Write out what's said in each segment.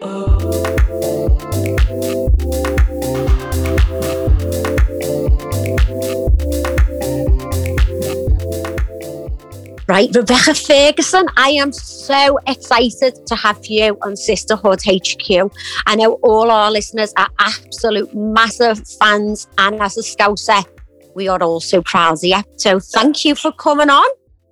Right, Rebecca Ferguson, I am so excited to have you on Sisterhood HQ. I know all our listeners are absolute massive fans, and as a Scouser, we are all so proud of you. So thank you for coming on.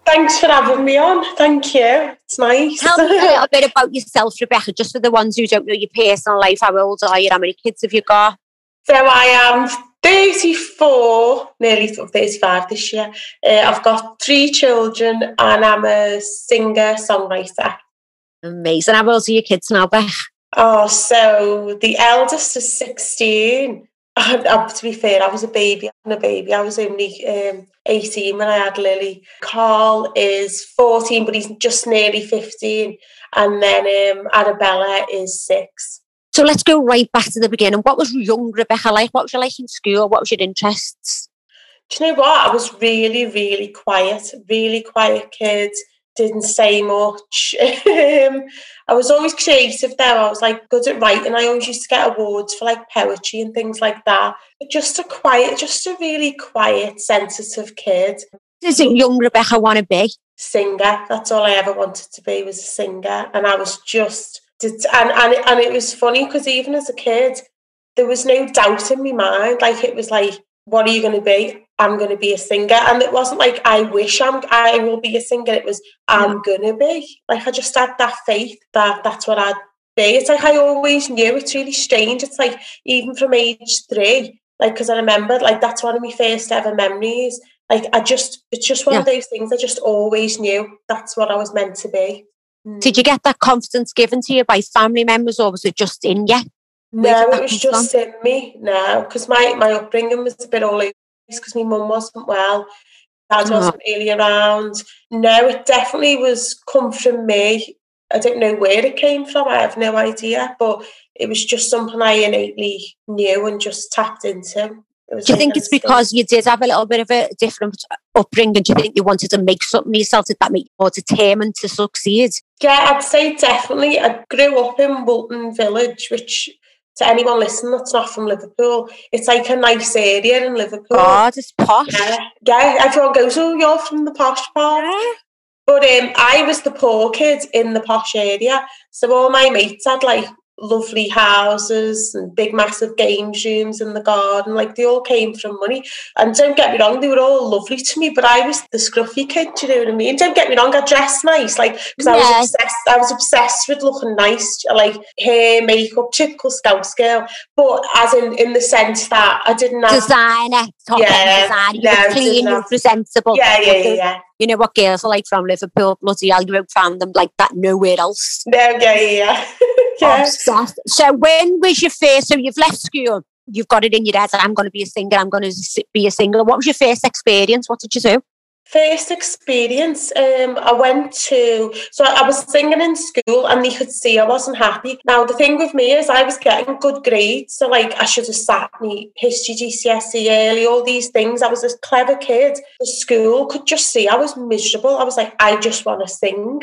Thanks for having me on. Thank you. It's nice. Tell me a little bit about yourself, Rebecca, just for the ones who don't know your personal life. How old are you? How many kids have you got? So I am 34, nearly 35 this year. Uh, I've got three children and I'm a singer, songwriter. Amazing. How old are your kids now, Beth? Oh, so the eldest is 16. And, uh, to be fair, I was a baby. I'm a baby. I was only um, 18 when I had Lily. Carl is 14, but he's just nearly 15. And then um, Arabella is six. So let's go right back to the beginning. What was young Rebecca like? What was you like in school? What was your interests? Do you know what? I was really, really quiet, really quiet kid. Didn't say much. Um, I was always creative though. I was like good at writing. I always used to get awards for like poetry and things like that. But just a quiet, just a really quiet, sensitive kid. Does it young Rebecca want to be? Singer. That's all I ever wanted to be was a singer. And I was just did, and and it, and it was funny because even as a kid, there was no doubt in my mind. Like it was like, what are you going to be? I'm going to be a singer, and it wasn't like I wish I'm I will be a singer. It was I'm going to be. Like I just had that faith that that's what I'd be. It's like I always knew. It's really strange. It's like even from age three, like because I remember like that's one of my first ever memories. Like I just, it's just one yeah. of those things. I just always knew that's what I was meant to be. Mm. Did you get that confidence given to you by family members or was it just in you? No, it was just from? in me. No, because my, my upbringing was a bit all over because my mum wasn't well. Dad oh. wasn't really around. No, it definitely was come from me. I don't know where it came from. I have no idea, but it was just something I innately knew and just tapped into. Do you think it's because you did have a little bit of a different upbringing? Do you think you wanted to make something yourself? Did that make you more determined to succeed? Yeah, I'd say definitely. I grew up in Woolton Village, which to anyone listening that's not from Liverpool, it's like a nice area in Liverpool. God, it's posh. Yeah, yeah everyone goes, oh, you're from the posh part. Yeah. But um, I was the poor kid in the posh area. So all my mates had like lovely houses and big massive games rooms in the garden like they all came from money. And don't get me wrong they were all lovely to me but I was the scruffy kid do you know what I mean? Don't get me wrong I dressed nice like because I was obsessed I was obsessed with looking nice like hair makeup typical Scouse girl. But as in in the sense that I didn't have designer top yeah, designer you no, were clean you were presentable. Yeah yeah yeah, yeah. you know what girls are like from Liverpool bloody hell you won't find them like that nowhere else. No yeah yeah, Obsessed. So when was your first? So you've left school. You've got it in your head. I'm going to be a singer. I'm going to be a singer. What was your first experience? What did you do? First experience, um, I went to, so I was singing in school and they could see I wasn't happy. Now, the thing with me is I was getting good grades, so like I should have sat me history GCSE early, all these things. I was a clever kid. The school could just see I was miserable. I was like, I just want to sing.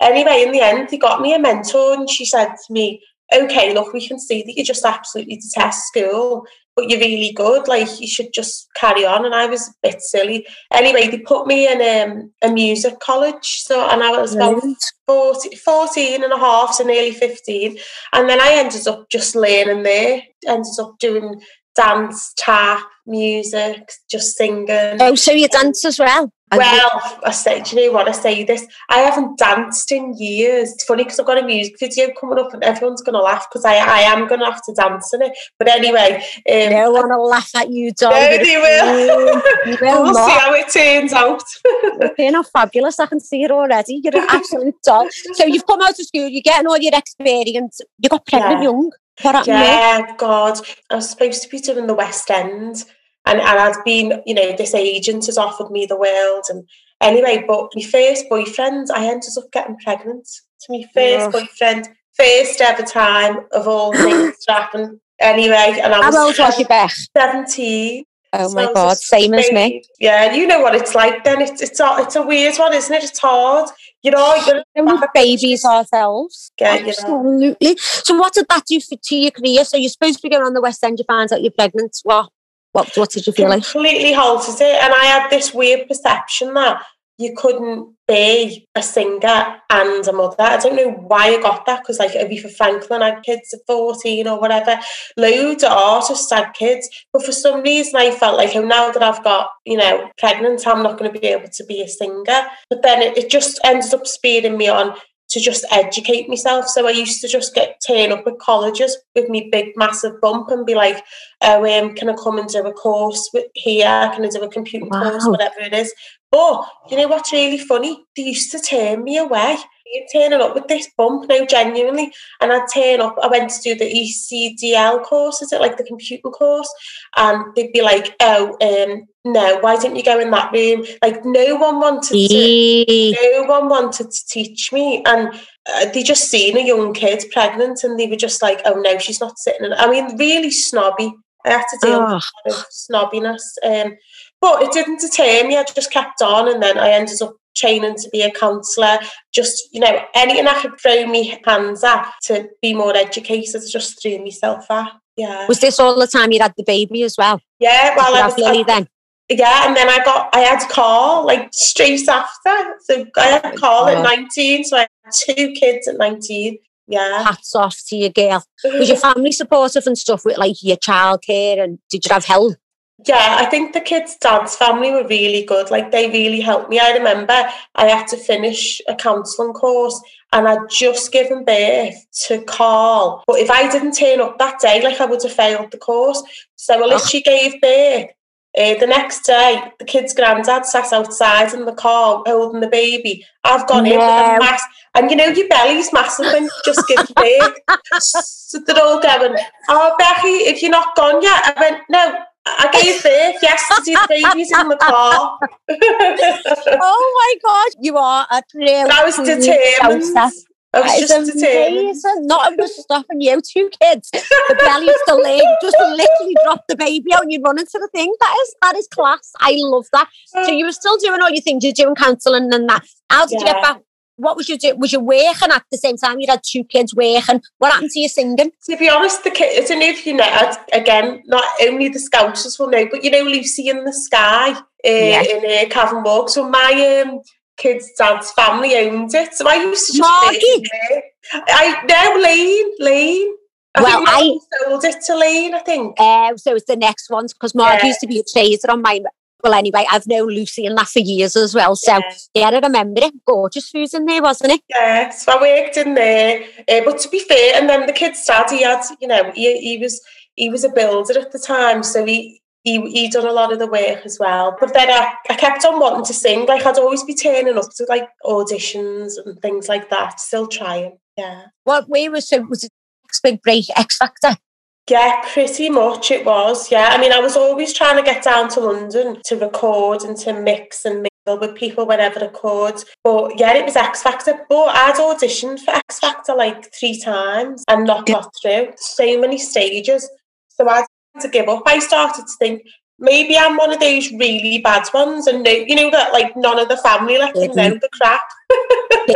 Anyway, in the end, he got me a mentor and she said to me, okay, look, we can see that you just absolutely detest school, but you're really good. Like, you should just carry on. And I was a bit silly. Anyway, they put me in um, a music college. So, and I was about 40, 14 and a half, so nearly 15. And then I ended up just learning there, ended up doing dance, tap, music, just singing. Oh, so you dance as well? Well, I say, do you know what? I say this. I haven't danced in years. It's funny because I've got a music video coming up and everyone's going to laugh because I, I am going to have to dance in it. But anyway. Um, they want to laugh at you, Don. No, they will. will we'll not. see how it turns out. You're not fabulous. I can see it already. You're an absolute doll. So you've come out of school, you're getting all your experience. You got pregnant yeah. young. What yeah, God. I was supposed to be doing the West End and, and I'd been, you know, this agent has offered me the world. And anyway, but my first boyfriend, I ended up getting pregnant to my first boyfriend, first ever time of all things to happen. Anyway, and I was How old was you, Beth? 17. Oh my so God, same as me. Yeah, you know what it's like then. It's, it's, a, it's a weird one, isn't it? It's hard. you know, you're babies ourselves. Yeah, Absolutely. You know. So what did that do for to your career? So you're supposed to be going on the West End, you find out you're pregnant. What what what did you feel like? Completely halted it. And I had this weird perception that you couldn't be a singer and a mother. I don't know why I got that because like Aretha Franklin had kids at 14 or whatever. Loads of artists had kids. But for some reason I felt like oh now that I've got, you know, pregnant, I'm not going to be able to be a singer. But then it, it just ended up speeding me on to just educate myself. So I used to just get turn up at colleges with me big massive bump and be like, oh, um, can I come and do a course with here? Can I do a computer wow. course, whatever it is? But you know what's really funny? They used to turn me away. You're turning up with this bump now, genuinely. And I'd turn up, I went to do the ECDL course, is it like the computer course? And they'd be like, oh, um, no, why didn't you go in that room? Like no one wanted to, no one wanted to teach me. And uh, they just seen a young kid pregnant and they were just like, oh no, she's not sitting in. I mean, really snobby. I had to deal oh. with snobbiness. Um, but it didn't deter me. I just kept on, and then I ended up training to be a counsellor. Just you know, anything I could throw my hands at to be more educated, just threw myself at. Yeah. Was this all the time you had the baby as well? Yeah. Well, I was Lily then. Yeah, and then I got I had Carl like straight after. So I had Carl at nineteen, so I had two kids at nineteen. Yeah. Hats off to your girl. Was your family supportive and stuff with like your childcare and did you have help? Yeah, I think the kids' dance family were really good. Like they really helped me. I remember I had to finish a counselling course and I'd just given birth to Carl. But if I didn't turn up that day, like I would have failed the course. So I she gave birth. Uh, the next day, the kid's granddad sat outside in the car holding the baby. I've gone no. in with a mass, and you know your belly's massive when you just give birth. so they're all going, "Oh, Becky, if you're not gone yet," I went, "No, I gave birth yesterday. The baby's in the car. oh my god, you are a real. I was determined. I was just amazing. Not was stopping you. Two kids, the belly's still leg, just literally drop the baby out and you run into the thing. That is that is class. I love that. So you were still doing all your things. You're doing counselling and that. How did yeah. you get back what was you doing? Was you working at the same time? You had two kids working. What happened to you singing? To be honest, the kids, I don't know if you know, again, not only the Scousers will know, but you know Lucy in the Sky uh, yeah. in uh, Cavern Walk. So my um, kids' dad's family owned it. So I used to just Margie. I no Lane, Lane. I well, I sold it to Lane, I think. Uh, so it's the next ones because Margie yeah. used to be a trader on my well, anyway, I've known Lucy and that for years as well. So, yeah, yeah I remember it. Gorgeous food in there, wasn't it? Yeah, so I worked in there. Uh, but to be fair, and then the kid's dad, he had, you know, he, he was he was a builder at the time. So he, he he done a lot of the work as well. But then I, I kept on wanting to sing. Like I'd always be turning up to like auditions and things like that, still trying. Yeah. What we was it? Was it X Big Break X Factor? Yeah, pretty much it was. Yeah, I mean, I was always trying to get down to London to record and to mix and mingle with people whenever I could. But yeah, it was X Factor. But I'd auditioned for X Factor like three times and not got through. So many stages. So I had to give up. I started to think maybe I'm one of those really bad ones, and no, you know that like none of the family let me mm-hmm. know the crap.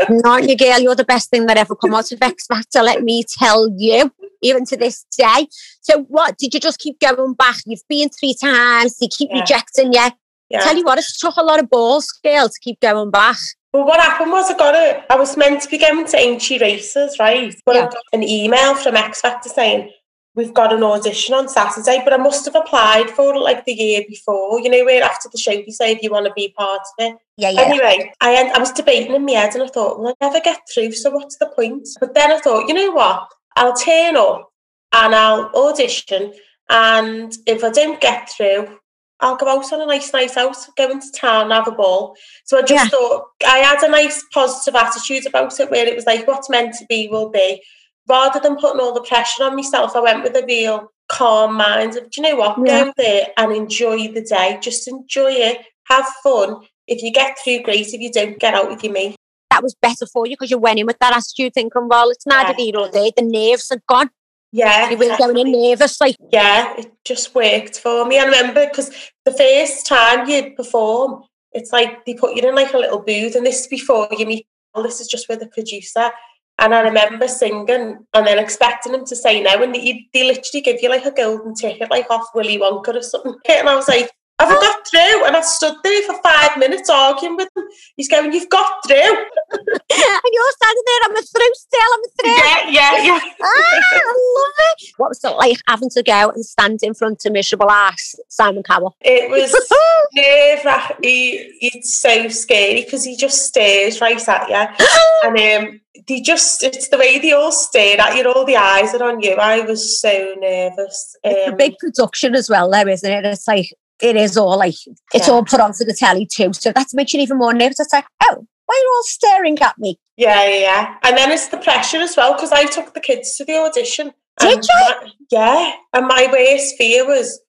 Not you, girl. You're the best thing that ever come out of X Factor. Let me tell you even to this day. So what, did you just keep going back? You've been three times, you keep yeah. rejecting you. Yeah. Tell you what, it took a lot of balls, girl, to keep going back. Well, what happened was I got it. I was meant to be going to Aintree Races, right? But yeah. I got an email from X Factor saying, we've got an audition on Saturday, but I must have applied for it like the year before. You know, where after the show you say if you want to be part of it. Yeah, yeah. Anyway, I I was debating in my head and I thought, well, I never get through, so what's the point? But then I thought, you know what? I'll turn up and I'll audition. And if I don't get through, I'll go out on a nice night out, go into town, have a ball. So I just yeah. thought I had a nice positive attitude about it where it was like what's meant to be will be. Rather than putting all the pressure on myself, I went with a real calm mind of, do you know what, yeah. go there and enjoy the day. Just enjoy it, have fun. If you get through, great. If you don't, get out with your mate that was better for you because you went in with that attitude thinking, well, it's not yeah. all day. The nerves are gone. Yeah. You were going in nervous, like. Yeah, it just worked for me. I remember because the first time you perform, it's like they put you in like a little booth, and this is before you meet Well, this is just with the producer. And I remember singing and then expecting him to say no. And they, they literally give you like a golden ticket, like off Willy Wonka or something. And I was like, I've got through. And I stood there for five minutes arguing with him. He's going, You've got through. and you're standing there, I'm a through still, I'm a through. Yeah, yeah, yeah. ah, I love it. What was it like having to go and stand in front of miserable ass Simon Cowell? It was nerve wracking. It's so scary because he just stares right at you. and um, they just, it's the way they all stare at you, all the eyes are on you. I was so nervous. Um, it's a big production as well, though, isn't it? It's like, it is all like it's yeah. all put onto the telly too. So that's making even more nervous. It's like, oh, why are you all staring at me? Yeah, yeah. And then it's the pressure as well, because I took the kids to the audition. Did you? My, yeah. And my worst fear was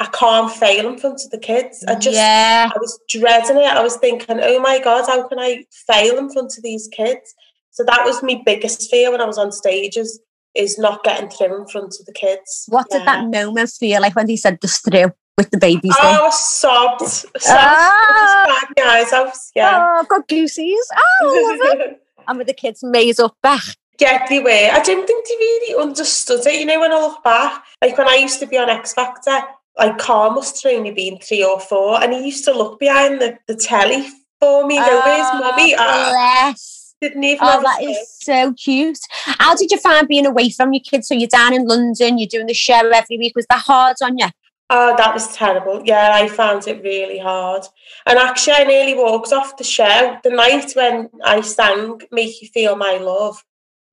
I can't fail in front of the kids. I just yeah. I was dreading it. I was thinking, oh my God, how can I fail in front of these kids? So that was my biggest fear when I was on stages is not getting through in front of the kids. What yeah. did that moment feel like when they said just through? With the babies. Oh, I was sobbed. sobbed ah, out. Yeah. Oh, I've got goosies. Oh, and with the kids maze up back. Yeah, they were. I didn't think they really understood it. You know, when I look back, like when I used to be on X Factor, like Carl must have only been three or four, and he used to look behind the, the telly for me. Go, where's mummy? Oh, bless. Didn't even oh, that is so cute. How did you find being away from your kids? So you're down in London, you're doing the show every week. Was that hard on you? Oh, that was terrible. Yeah, I found it really hard. And actually, I nearly walked off the show the night when I sang Make You Feel My Love.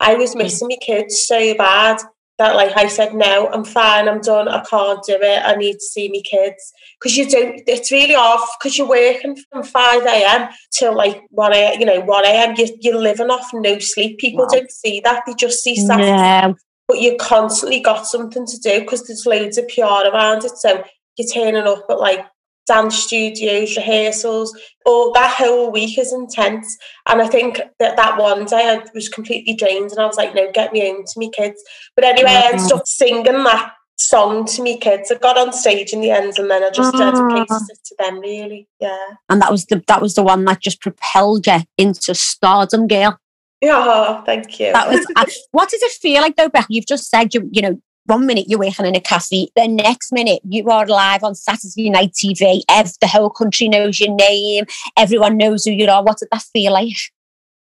I was hmm. missing my kids so bad that, like, I said, no, I'm fine, I'm done, I can't do it, I need to see my kids. Because you don't, it's really off because you're working from 5 a.m. till like 1 a.m., you know, 1 a.m. You, you're living off no sleep. People wow. don't see that, they just see Saturday but you constantly got something to do because there's loads of PR around it. So you're turning up at like dance studios, rehearsals, all that whole week is intense. And I think that that one day I was completely drained and I was like, no, get me home to me kids. But anyway, mm-hmm. I ended up singing that song to me kids. I got on stage in the end and then I just dedicated ah. it to them really. Yeah. And that was the that was the one that just propelled you into stardom, girl. Yeah, thank you. That was. Uh, what does it feel like though, Beth? You've just said you, you know, one minute you're working in a cafe, the next minute you are live on Saturday Night TV. Ev- the whole country knows your name. Everyone knows who you are. What did that feel like?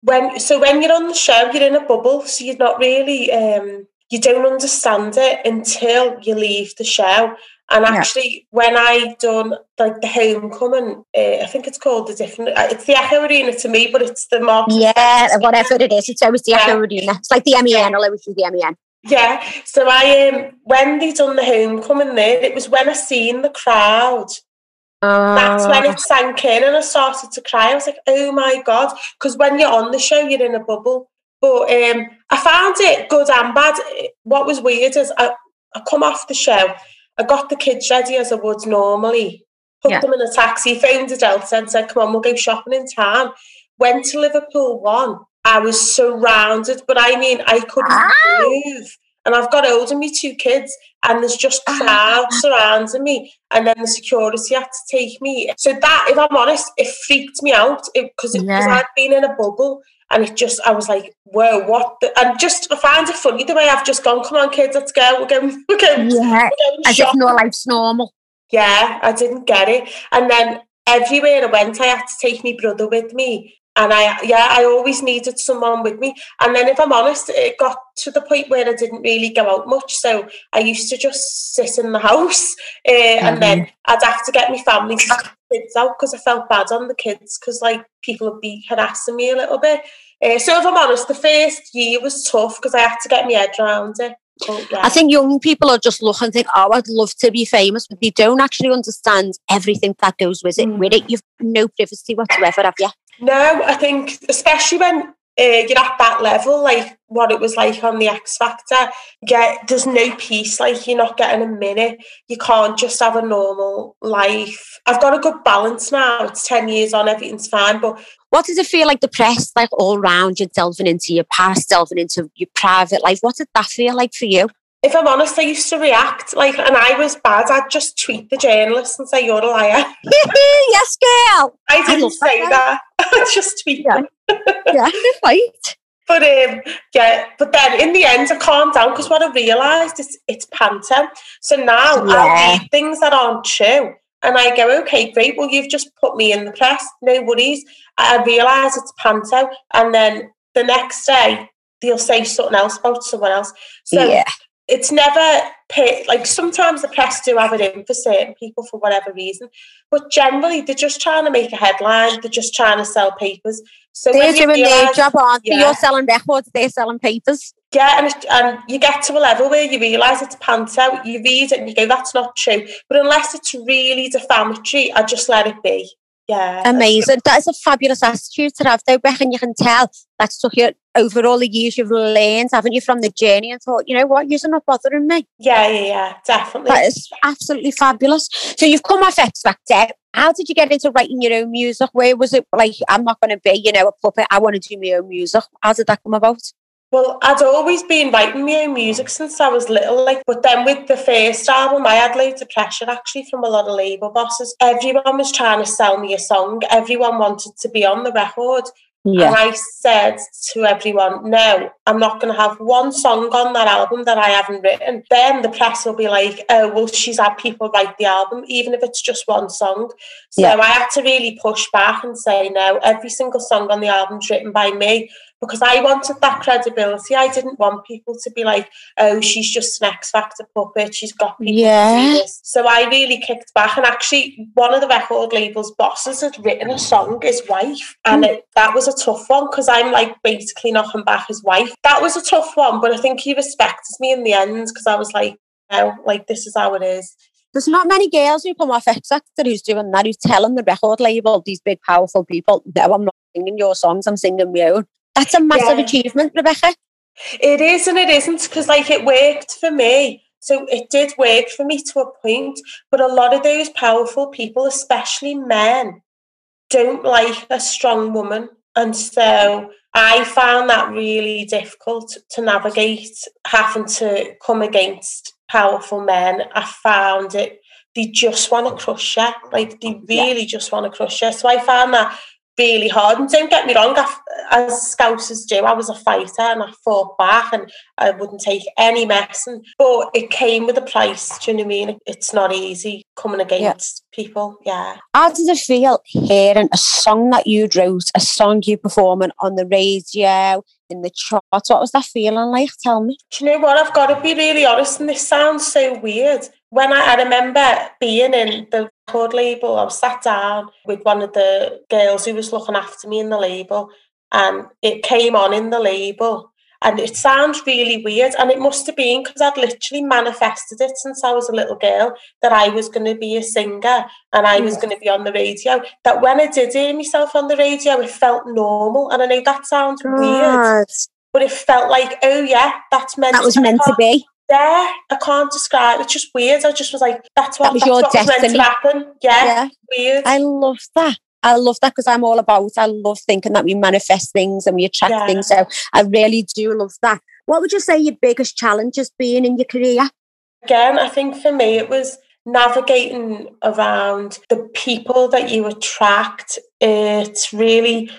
When so when you're on the show, you're in a bubble, so you're not really. um you don't understand it until you leave the show. And actually, yeah. when I done like the homecoming, uh, I think it's called the different. Uh, it's the Echo Arena to me, but it's the Mark. Yeah, whatever it is, it's always the yeah. Echo Arena. It's like the MEN. Yeah. I'll always do the MEN. Yeah. So I um when they done the homecoming there, it was when I seen the crowd. Uh, That's when it sank in, and I started to cry. I was like, "Oh my god!" Because when you're on the show, you're in a bubble. But um, I found it good and bad. What was weird is I, I come off the show I got the kids ready as I would normally, put yeah. them in a taxi, phoned a Delta and said, come on, we'll go shopping in town. Went to Liverpool one. I was surrounded, but I mean, I couldn't Ow. move. And I've got older me two kids, and there's just ah. crowds surrounding me. And then the security had to take me. So that, if I'm honest, it freaked me out because yeah. I'd been in a bubble and it just, I was like, whoa, what? The? And just, I find it funny the way I've just gone, come on, kids, let's go. We're going, we're going, yeah, we're going as if no life's normal. Yeah, I didn't get it. And then everywhere I went, I had to take my brother with me. And I, yeah, I always needed someone with me. And then, if I'm honest, it got to the point where I didn't really go out much. So I used to just sit in the house, uh, mm-hmm. and then mm-hmm. I'd have to get my family kids out because I felt bad on the kids because like people would be harassing me a little bit. Uh, so if I'm honest, the first year was tough because I had to get my head around it. yeah. I think young people are just looking and think, oh, I'd love to be famous, but they don't actually understand everything that goes with it. Mm. With it, you've no privacy whatsoever, have you? No, I think especially when uh, you're at that level, like what it was like on the X Factor. Get there's no peace, like you're not getting a minute. You can't just have a normal life. I've got a good balance now. It's ten years on, everything's fine. But what does it feel like the press, like all round, you're delving into your past, delving into your private life? What did that feel like for you? If I'm honest, I used to react like, and I was bad. I'd just tweet the journalist and say, "You're a liar." yes, girl. I didn't I say that. I just tweet yeah. yeah, right. But um, yeah, but then in the end, I calmed down because what I realised is it's panto. So now yeah. I read things that aren't true, and I go, "Okay, great. Well, you've just put me in the press. No worries." I realise it's panto, and then the next day they'll say something else about someone else. So yeah it's never like sometimes the press do have it in for certain people for whatever reason, but generally they're just trying to make a headline. They're just trying to sell papers. So they're doing realize, their job? Yeah. You're selling records, they're selling papers. Yeah, and, and you get to a level where you realise it's panto, you read it and you go, that's not true. But unless it's really defamatory, I just let it be. Yeah. Amazing. That is a fabulous attitude to have, though, Beck, and you can tell that's took you over all the years you've learned, haven't you, from the journey and thought, you know what, you're not bothering me. Yeah, yeah, yeah, definitely. That is absolutely fabulous. So you've come off X Factor. How did you get into writing your own music? Where was it like, I'm not going to be, you know, a puppet. I want to do my own music. How did that come about? Well, I'd always been writing my own music since I was little, like, but then with the first album, I had loads of pressure actually from a lot of label bosses. Everyone was trying to sell me a song. Everyone wanted to be on the record. Yeah. And I said to everyone, no, I'm not going to have one song on that album that I haven't written. Then the press will be like, oh, well, she's had people write the album, even if it's just one song. So yeah. I had to really push back and say, no, every single song on the album's written by me because I wanted that credibility. I didn't want people to be like, oh, she's just an X Factor puppet. She's got people yeah. So I really kicked back. And actually, one of the record label's bosses had written a song, his wife. And hmm. it, that was a tough one because I'm like basically knocking back his wife. That was a tough one, but I think he respected me in the end because I was like, no, like this is how it is. There's not many girls who come off X Factor who's doing that, who's telling the record label, these big powerful people, no, I'm not singing your songs, I'm singing my own. That's a massive yeah. achievement, Rebecca. It is and it isn't because, like, it worked for me. So it did work for me to a point. But a lot of those powerful people, especially men, don't like a strong woman. And so I found that really difficult to navigate having to come against powerful men. I found it, they just want to crush you. Like, they really yeah. just want to crush you. So I found that really hard. And don't get me wrong, I, as Scousers do, I was a fighter and I fought back and I wouldn't take any messing. But it came with a price, do you know what I mean? It's not easy coming against yeah. people, yeah. How does it feel hearing a song that you wrote, a song you performing on the radio, in the charts? What was that feeling like? Tell me. Do you know what? I've got to be really honest, and this sounds so weird. When I, I remember being in the record label, I was sat down with one of the girls who was looking after me in the label, and it came on in the label. And it sounds really weird. And it must have been because I'd literally manifested it since I was a little girl that I was going to be a singer and I was going to be on the radio. That when I did hear myself on the radio, it felt normal. And I know that sounds God. weird, but it felt like, oh, yeah, that's meant That was meant to be. Yeah, I can't describe. It's just weird. I just was like, that's what, that was your destiny. Was meant to happen. Yeah, yeah, weird. I love that. I love that because I'm all about, I love thinking that we manifest things and we attract yeah. things. So I really do love that. What would you say your biggest challenge has been in your career? Again, I think for me it was navigating around the people that you attract. It's really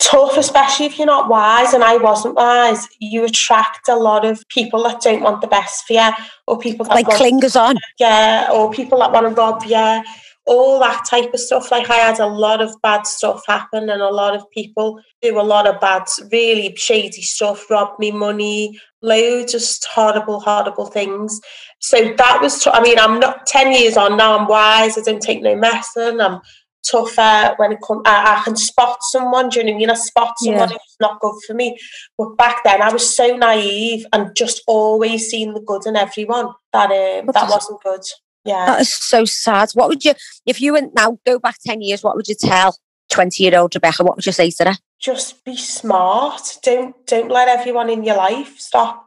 tough, especially if you're not wise, and I wasn't wise. You attract a lot of people that don't want the best for you, or people that like clingers on, yeah, or people that want to rob you, all that type of stuff. Like I had a lot of bad stuff happen, and a lot of people do a lot of bad, really shady stuff, rob me money, loads of horrible, horrible things. So that was, t- I mean, I'm not 10 years on now, I'm wise, I don't take no messing, I'm tougher when it comes. I, I, can spot someone. Do you know what I mean? I spot someone yeah. who's not good for me. But back then, I was so naive and just always seeing the good in everyone that um, that wasn't good. Yeah, that is so sad. What would you, if you went now go back ten years? What would you tell twenty-year-old Rebecca? What would you say to her? Just be smart. Don't don't let everyone in your life stop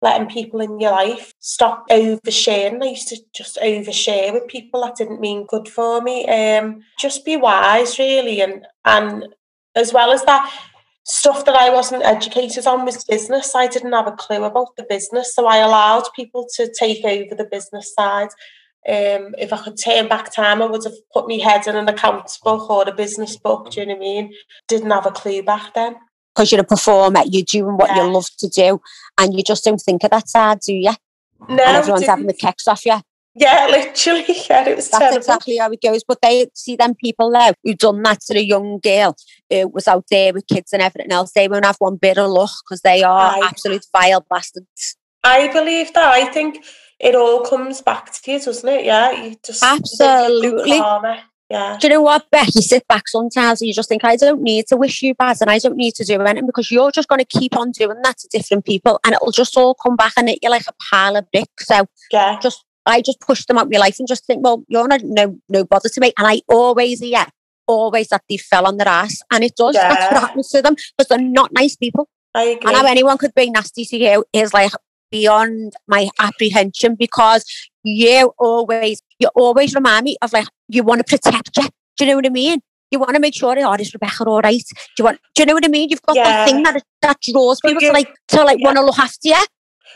letting people in your life stop oversharing. I used to just overshare with people that didn't mean good for me. Um, just be wise, really, and and as well as that, stuff that I wasn't educated on was business. I didn't have a clue about the business, so I allowed people to take over the business side. Um, if I could turn back time, I would have put my head in an accounts book or a business book. Do you know what I mean? Didn't have a clue back then. Because you're a performer, you're doing what yeah. you love to do, and you just don't think of that side, do you? No, and everyone's having the kicks off you. Yeah, literally. Yeah, it was That's terrible. exactly how it goes. But they see them people now who've done that to a young girl who was out there with kids and everything else. They won't have one bit of luck because they are I, absolute vile bastards. I believe that. I think it all comes back to you, doesn't it? Yeah, you just absolutely. Yeah. Do you know what, Beck? You sit back sometimes and you just think, I don't need to wish you bad and I don't need to do anything because you're just going to keep on doing that to different people and it'll just all come back and hit you like a pile of bricks. So yeah. just I just push them out of my life and just think, well, you're not no no bother to me. And I always yeah, always that they fell on their ass. And it does. Yeah. That's what happens to them because they're not nice people. I agree. And how anyone could be nasty to you is like beyond my apprehension because you always, you always remind me of like, you want to protect you. Do you know what I mean? You want to make sure, oh, is Rebecca all right? Do you want, do you know what I mean? You've got yeah. that thing that that draws people you, to like, to like yeah. want to look after you.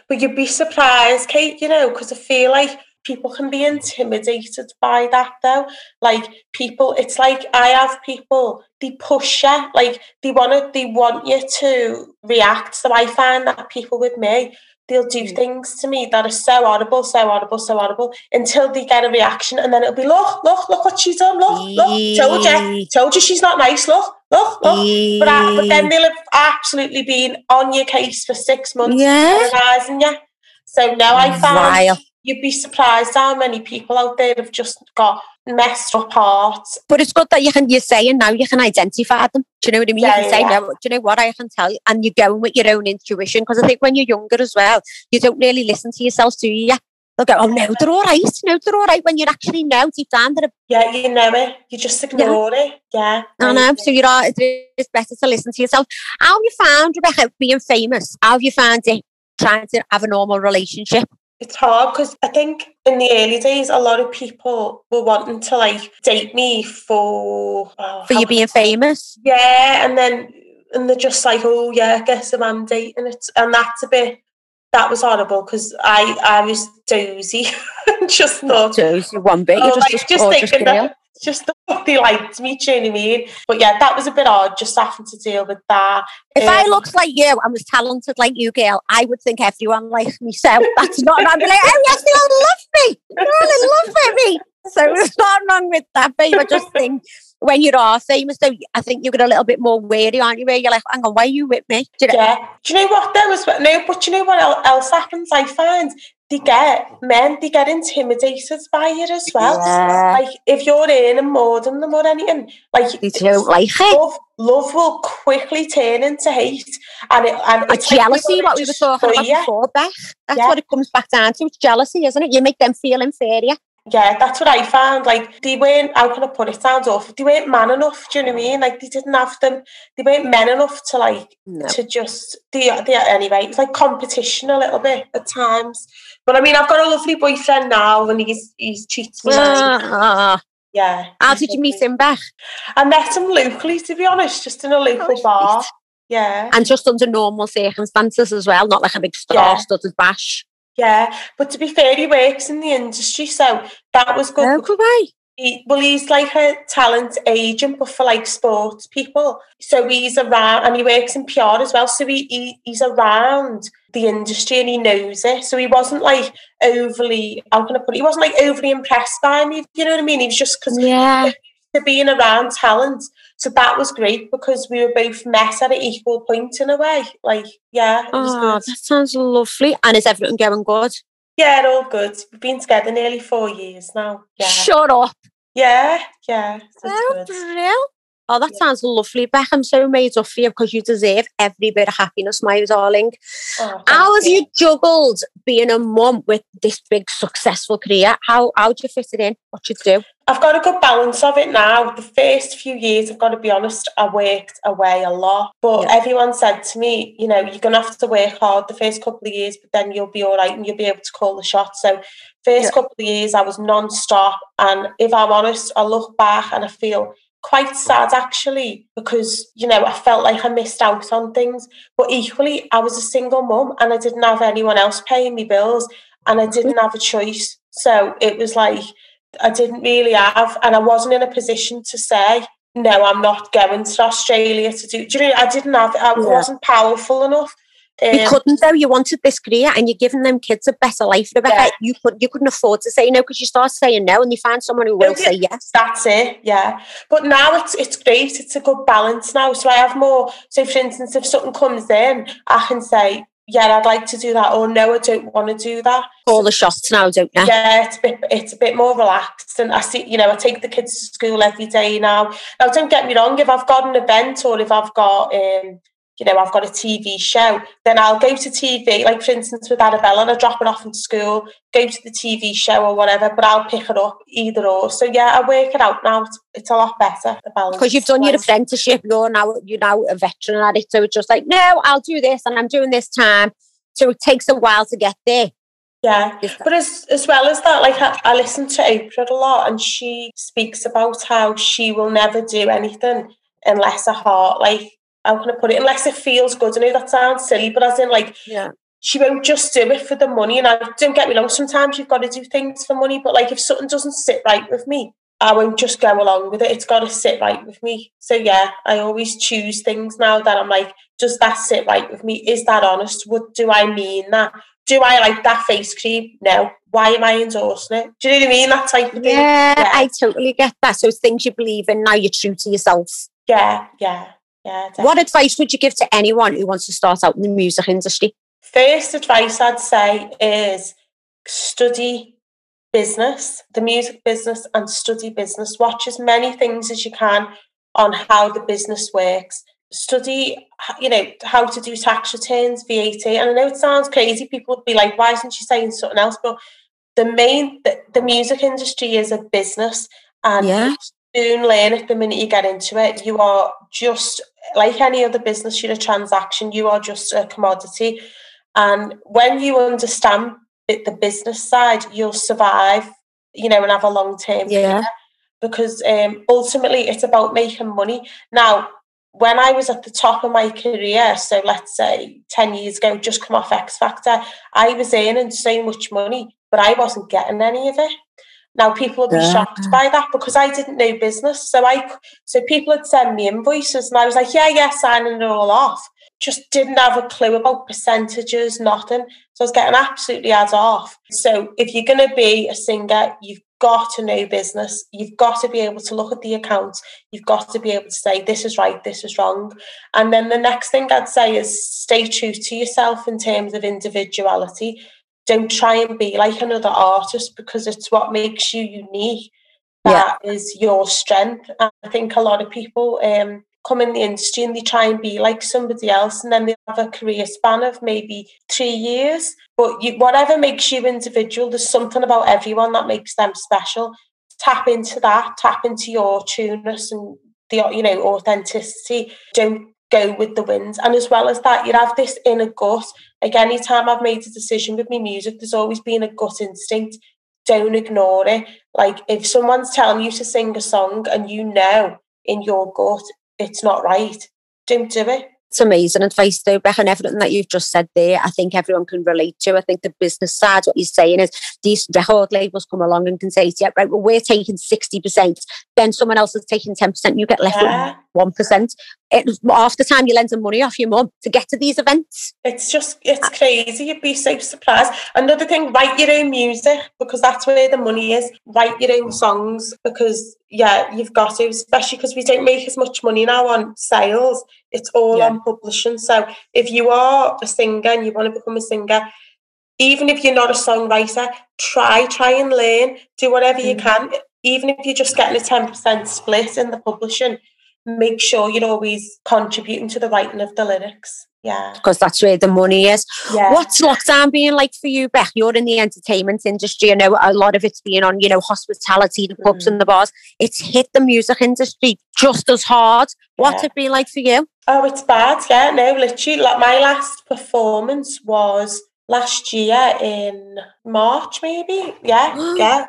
But you'd be surprised, Kate, you know, because I feel like people can be intimidated by that though. Like people, it's like I have people, they push you, like they want to, they want you to react. So I find that people with me, they'll do mm. things to me that are so audible, so audible, so audible until they get a reaction, and then it'll be look, look, look what she's done, look, look, told you, told you she's not nice, look, look, look. But, I, but then they'll have absolutely been on your case for six months, yeah, you. So now I find you'd be surprised how many people out there have just got messed up hearts. But it's good that you can you're saying now you can identify them. Do you know what I mean? Yeah, you can say, yeah. no, do you know what I can tell you? And you're going with your own intuition. Because I think when you're younger as well, you don't really listen to yourself, do you? They'll go, oh no, they're all right. No, they're all right. When you actually know deep down that. Yeah, you know it. You just ignore yeah. it. Yeah. I know. So you're all, it's better to listen to yourself. How have you found Rebecca being famous? How have you found it trying to have a normal relationship? It's hard because I think in the early days, a lot of people were wanting to like date me for oh, for you being famous. Yeah, and then and they're just like, oh yeah, I guess I'm dating it, and that's a bit. That was horrible because I I was dozy and just thought dozy one bit. Oh, just, like, just thinking that just the fuck they liked me, do you know what I mean? But yeah, that was a bit odd just having to deal with that. If um, I looked like you and was talented like you, girl, I would think everyone likes me. So that's not, I'd be like, oh yes, they all love me. They all love with me. So there's not wrong with that, babe. I just think when you are famous, though, I think you're a little bit more wary, aren't you? Where you're like, hang on, why are you with me? Do you know? Yeah. Do you know what? There was no, but you know what else happens? I find they get men, they get intimidated by it as well. Yeah. Like if you're earning more than them or anything, like they don't like it. Love, love will quickly turn into hate, and it and it's jealousy. Like what we were talking about before, Beth. That's yeah. what it comes back down to. It's jealousy, isn't it? You make them feel inferior. yeah, that's what I found. Like, they weren't, how can I put it, sounds awful, they weren't man enough, do you know what I mean? Like, they didn't have them, they weren't men enough to, like, no. to just, they, they, anyway, it's like competition a little bit at times. But I mean, I've got a lovely boyfriend now and he's, he's cheats me. Uh, yeah. How did you meet him, Beth? I met him locally, to be honest, just in a local oh, bar. Yeah. And just under normal circumstances as well, not like a big star-studded yeah. bash. Yeah, but to be fair, he works in the industry, so that was good. Oh, no, way. He, well, he's like a talent agent, but for like sports people. So he's around, and he works in PR as well. So he, he he's around the industry and he knows it. So he wasn't like overly, how can I put it? He wasn't like overly impressed by me. You know what I mean? He was just because yeah. to being around talent. So that was great because we were both met at an equal point in a way. Like, yeah. oh, that sounds lovely. And is everything going good? Yeah, all good. We've been together nearly four years now. Yeah. Shut up. Yeah, yeah. Oh, real? Oh, that yeah. sounds lovely, Beck. I'm so made up for you because you deserve every bit of happiness, my darling. Oh, how have you. you juggled being a mum with this big successful career? How how do you fit it in? What you do? I've got a good balance of it now. The first few years, I've got to be honest, I worked away a lot. But yeah. everyone said to me, you know, you're going to have to work hard the first couple of years, but then you'll be all right and you'll be able to call the shot. So, first yeah. couple of years, I was non stop. And if I'm honest, I look back and I feel quite sad actually because you know I felt like I missed out on things. But equally I was a single mum and I didn't have anyone else paying me bills and I didn't have a choice. So it was like I didn't really have and I wasn't in a position to say no I'm not going to Australia to do, do you know I didn't have I yeah. wasn't powerful enough um, you couldn't though. You wanted this career, and you're giving them kids a better life. Rebecca, yeah. you could you couldn't afford to say no because you start saying no, and you find someone who will say yes. That's it. Yeah, but now it's it's great. It's a good balance now. So I have more. So for instance, if something comes in, I can say. Yeah, I'd like to do that, or no, I don't want to do that. All the shots now, don't you? Yeah, it's a bit, it's a bit more relaxed, and I see, you know, I take the kids to school every day now. Now, don't get me wrong. If I've got an event, or if I've got um, you know, I've got a TV show, then I'll go to TV, like for instance with Arabella, and I drop it off in school, go to the TV show or whatever, but I'll pick it up either or. So yeah, I work it out now. It's, it's a lot better. Because you've done your apprenticeship, you're now you're now a veteran at it. So it's just like, no, I'll do this and I'm doing this time. So it takes a while to get there. Yeah, but as as well as that, like I, I listen to Oprah a lot, and she speaks about how she will never do anything unless her heart like how can I put it? Unless it feels good. I know that sounds silly, but as in like yeah. she won't just do it for the money. And I don't get me wrong, sometimes you've got to do things for money, but like if something doesn't sit right with me, I won't just go along with it. It's got to sit right with me. So yeah, I always choose things now that I'm like, does that sit right with me? Is that honest? What do I mean that? Do I like that face cream? No. Why am I endorsing it? Do you know what I mean? That type of thing. Yeah, yeah. I totally get that. So things you believe in now, you're true to yourself. Yeah, yeah. Yeah, what advice would you give to anyone who wants to start out in the music industry? First advice I'd say is study business, the music business, and study business. Watch as many things as you can on how the business works. Study, you know, how to do tax returns, VAT. And I know it sounds crazy. People would be like, why isn't she saying something else? But the main, the, the music industry is a business. And yeah soon learn it the minute you get into it. You are just like any other business, you're a transaction, you are just a commodity. And when you understand the business side, you'll survive, you know, and have a long term yeah. Because um, ultimately, it's about making money. Now, when I was at the top of my career, so let's say 10 years ago, just come off X Factor, I was earning so much money, but I wasn't getting any of it. Now people would be yeah. shocked by that because I didn't know business. So I so people would send me invoices and I was like, yeah, yeah, signing it all off. Just didn't have a clue about percentages, nothing. So I was getting absolutely ads off. So if you're gonna be a singer, you've got to know business. You've got to be able to look at the accounts. You've got to be able to say, this is right, this is wrong. And then the next thing I'd say is stay true to yourself in terms of individuality don't try and be like another artist because it's what makes you unique. That yeah. is your strength. And I think a lot of people um, come in the industry and they try and be like somebody else, and then they have a career span of maybe three years. But you, whatever makes you individual, there's something about everyone that makes them special. Tap into that, tap into your trueness and the you know authenticity. Don't go with the wind. And as well as that, you have this inner gut. Like anytime I've made a decision with my music, there's always been a gut instinct. Don't ignore it. Like if someone's telling you to sing a song and you know in your gut it's not right, don't do it it's amazing advice though, Beck, and everything that you've just said there, I think everyone can relate to. I think the business side, what you're saying is these record labels come along and can say, yeah, right, well, we're taking 60%, then someone else is taking 10%, you get left yeah. with 1%. It, half the time you lend some money off your mum to get to these events. It's just, it's crazy. You'd be so surprised. Another thing, write your own music because that's where the money is. Write your own songs because, yeah, you've got to, especially because we don't make as much money now on sales it's all yeah. on publishing. So if you are a singer and you want to become a singer, even if you're not a songwriter, try, try and learn, do whatever mm. you can. Even if you're just getting a 10% split in the publishing, make sure you're always contributing to the writing of the lyrics. Yeah. Because that's where the money is. Yeah. What's lockdown being like for you, Beth? You're in the entertainment industry. I know a lot of it's being on, you know, hospitality, the pubs mm. and the bars. It's hit the music industry just as hard. What's yeah. it been like for you? Oh, it's bad. Yeah, no, literally. Like my last performance was last year in March, maybe. Yeah, yeah.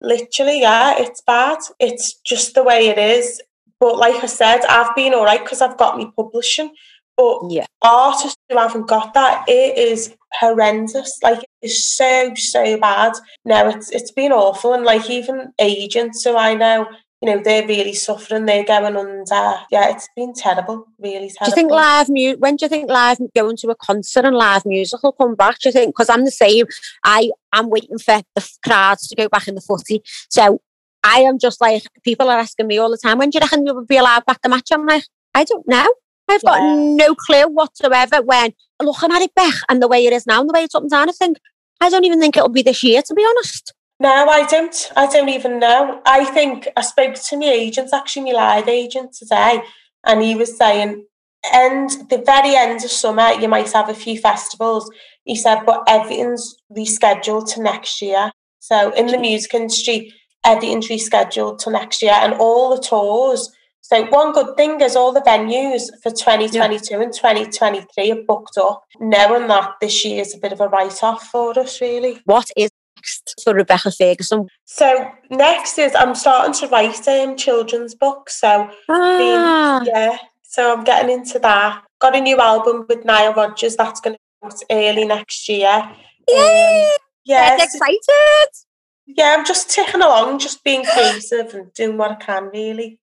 Literally, yeah, it's bad. It's just the way it is But like I said, I've been all right because I've got me publishing. But Yeah. artists who haven't got that, it is horrendous. Like it's so so bad. No, it's it's been awful, and like even agents who I know, you know, they're really suffering. They're going under. Yeah, it's been terrible. Really terrible. Do you think live music? When do you think live going to a concert and live music will come back? Do you think? Because I'm the same. I I'm waiting for the crowds to go back in the footy. So I am just like people are asking me all the time. When do you reckon you'll be allowed back the match? I'm like, I don't know. I've got Yeah. no clue whatsoever. When looking at it back and the way it is now and the way it's up and down, I think I don't even think it'll be this year. To be honest. No, I don't. I don't even know. I think I spoke to my agent, actually my live agent today, and he was saying, end the very end of summer, you might have a few festivals. He said, but everything's rescheduled to next year. So in the music industry, everything's rescheduled to next year, and all the tours. So one good thing is all the venues for 2022 and 2023 are booked up, knowing that this year is a bit of a write-off for us, really. What is next for Rebecca Ferguson? So next is I'm starting to write um, children's books. So Ah, yeah, so I'm getting into that. Got a new album with Nile Rodgers that's going to come out early next year. Um, yay! yeah, Get so- excited. Yeah, I'm just ticking along, just being creative and doing what I can. Really.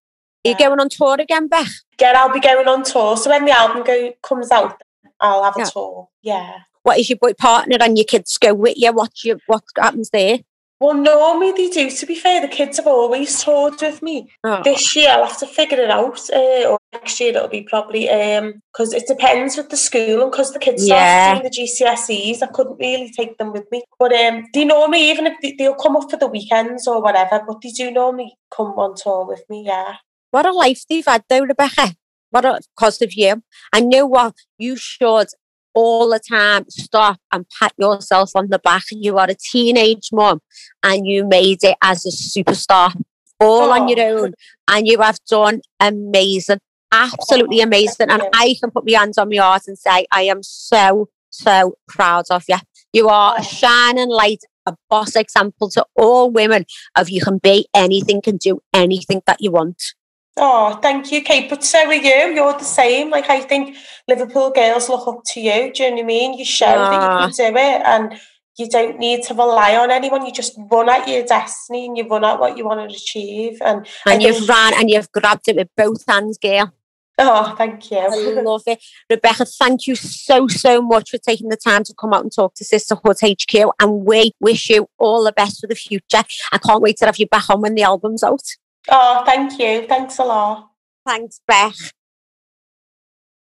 Are you going on tour again, Beth? Yeah, I'll be going on tour. So when the album go, comes out, I'll have a Yeah. tour. Yeah. What is your boy partner and your kids go with you? What you what happens there? Well, normally they do. To be fair, the kids have always toured with me. Oh, This year I'll have to figure it out, uh, or next year it'll be probably because it depends with the school and because the kids Yeah. start doing the GCSEs. I couldn't really take them with me, but um, they normally even if they, they'll come up for the weekends or whatever, but they do normally come on tour with me. Yeah, what a life you've had though, Rebecca. What a because of you. I know what you should all the time stop and pat yourself on the back. You are a teenage mom and you made it as a superstar all on your Oh. own and you have done amazing. Absolutely Oh, amazing. And. I can put my hands on my heart and say I am so, so proud of you. You are a Oh. shining light, a boss example to all women of you can be anything, can do anything that you want. Oh, thank you, Kate. But so are you. You're the same. Like I think Liverpool girls look up to you. Do you know what I mean? You show that you can ah. do it, and you don't need to rely on anyone. You just run at your destiny and you run at what you want to achieve. And And you've ran and you've grabbed it with both hands, girl. oh, thank you. I love it. Rebecca, thank you so, so much for taking the time to come out and talk to Sisterhood HQ. And we wish you all the best for the future. I can't wait to have you back on when the album's out. Oh, thank you. Thanks a lot. Thanks, Beth.